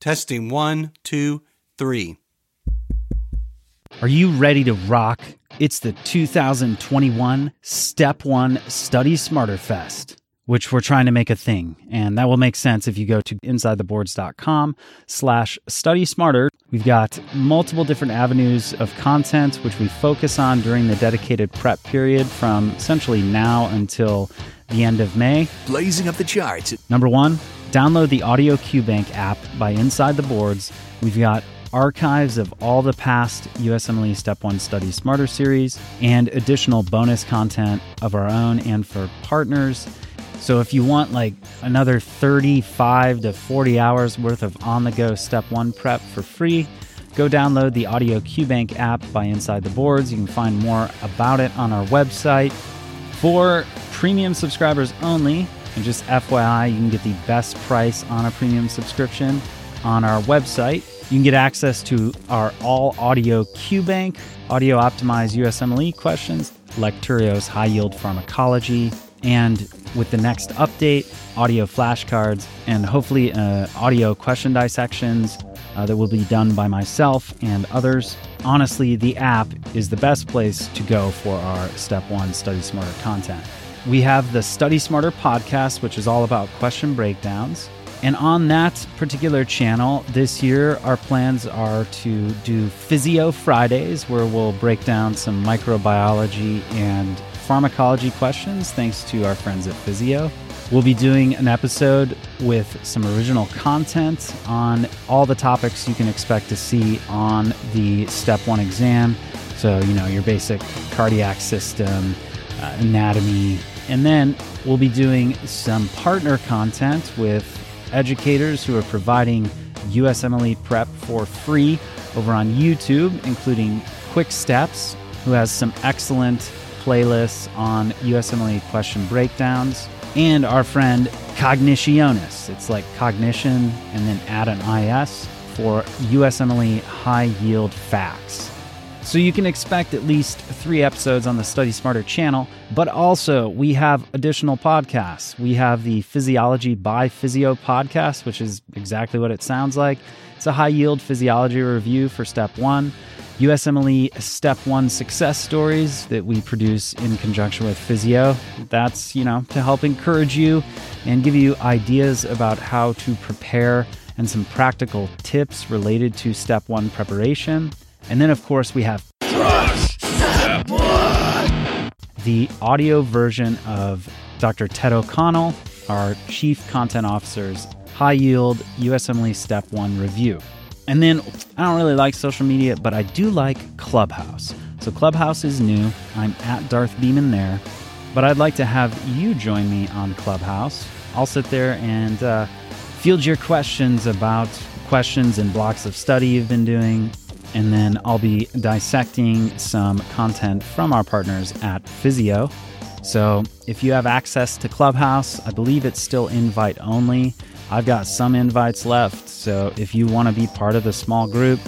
Testing one, two, three. Are you ready to rock? It's the 2021 Step One Study Smarter Fest, which we're trying to make a thing. And that will make sense if you go to insidetheboards.com slash study smarter. We've got multiple different avenues of content, which we focus on during the dedicated prep period from essentially now until the end of May. Blazing up the charts. Number one, download the Audio QBank app by Inside the Boards. We've got archives of all the past USMLE Step 1 Study Smarter series and additional bonus content of our own and for partners. So if you want like another 35 to 40 hours worth of on the go Step 1 prep for free, go download the Audio QBank app by Inside the Boards. You can find more about it on our website. For premium subscribers only, and just FYI, you can get the best price on a premium subscription on our website. You can get access to our all audio QBank, audio optimized USMLE questions, Lecturio's high yield pharmacology, and with the next update, audio flashcards, and hopefully uh, audio question dissections uh, that will be done by myself and others. Honestly, the app is the best place to go for our Step 1 Study Smarter content. We have the Study Smarter podcast, which is all about question breakdowns. And on that particular channel this year, our plans are to do Physeo Fridays, where we'll break down some microbiology and pharmacology questions thanks to our friends at Physeo. We'll be doing an episode with some original content on all the topics you can expect to see on the Step 1 exam. So, you know, your basic cardiac system, uh, anatomy, and then we'll be doing some partner content with educators who are providing USMLE prep for free over on YouTube, including Quick Steps, who has some excellent playlists on USMLE question breakdowns, and our friend Cognitionis. It's like cognition and then add an IS for USMLE high yield facts. So you can expect at least three episodes on the Study Smarter channel, but also we have additional podcasts. We have the Physiology by Physeo podcast, which is exactly what it sounds like. It's a high yield physiology review for step one. USMLE Step 1 success stories that we produce in conjunction with Physeo. That's, you know, to help encourage you and give you ideas about how to prepare and some practical tips related to Step 1 preparation. And then, of course, we have the audio version of Dr. Ted O'Connell, our Chief Content Officer's high yield USMLE Step 1 review. And then I don't really like social media, but I do like Clubhouse. So Clubhouse is new. I'm at Darth Beeman there, but I'd like to have you join me on Clubhouse. I'll sit there and uh, field your questions about questions and blocks of study you've been doing, and then I'll be dissecting some content from our partners at Physeo. So if you have access to Clubhouse, I believe it's still invite only. I've got some invites left, so if you want to be part of the small group,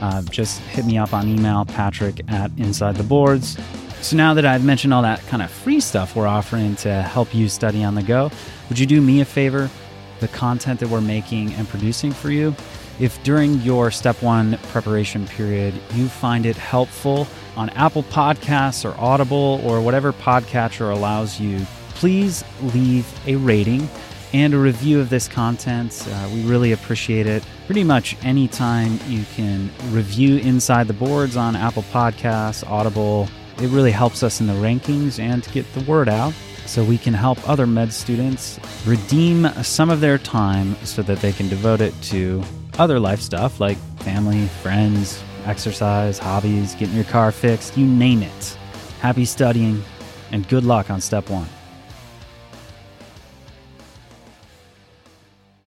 uh, just hit me up on email, patrick at inside the boards. So now that I've mentioned all that kind of free stuff we're offering to help you study on the go, would you do me a favor? The content that we're making and producing for you, if during your step one preparation period you find it helpful on Apple Podcasts or Audible or whatever podcatcher allows you, please leave a rating and a review of this content. Uh, we really appreciate it. Pretty much anytime you can review Inside the Boards on Apple Podcasts, Audible, it really helps us in the rankings and to get the word out so we can help other med students redeem some of their time so that they can devote it to other life stuff like family, friends, exercise, hobbies, getting your car fixed, you name it. Happy studying and good luck on step one.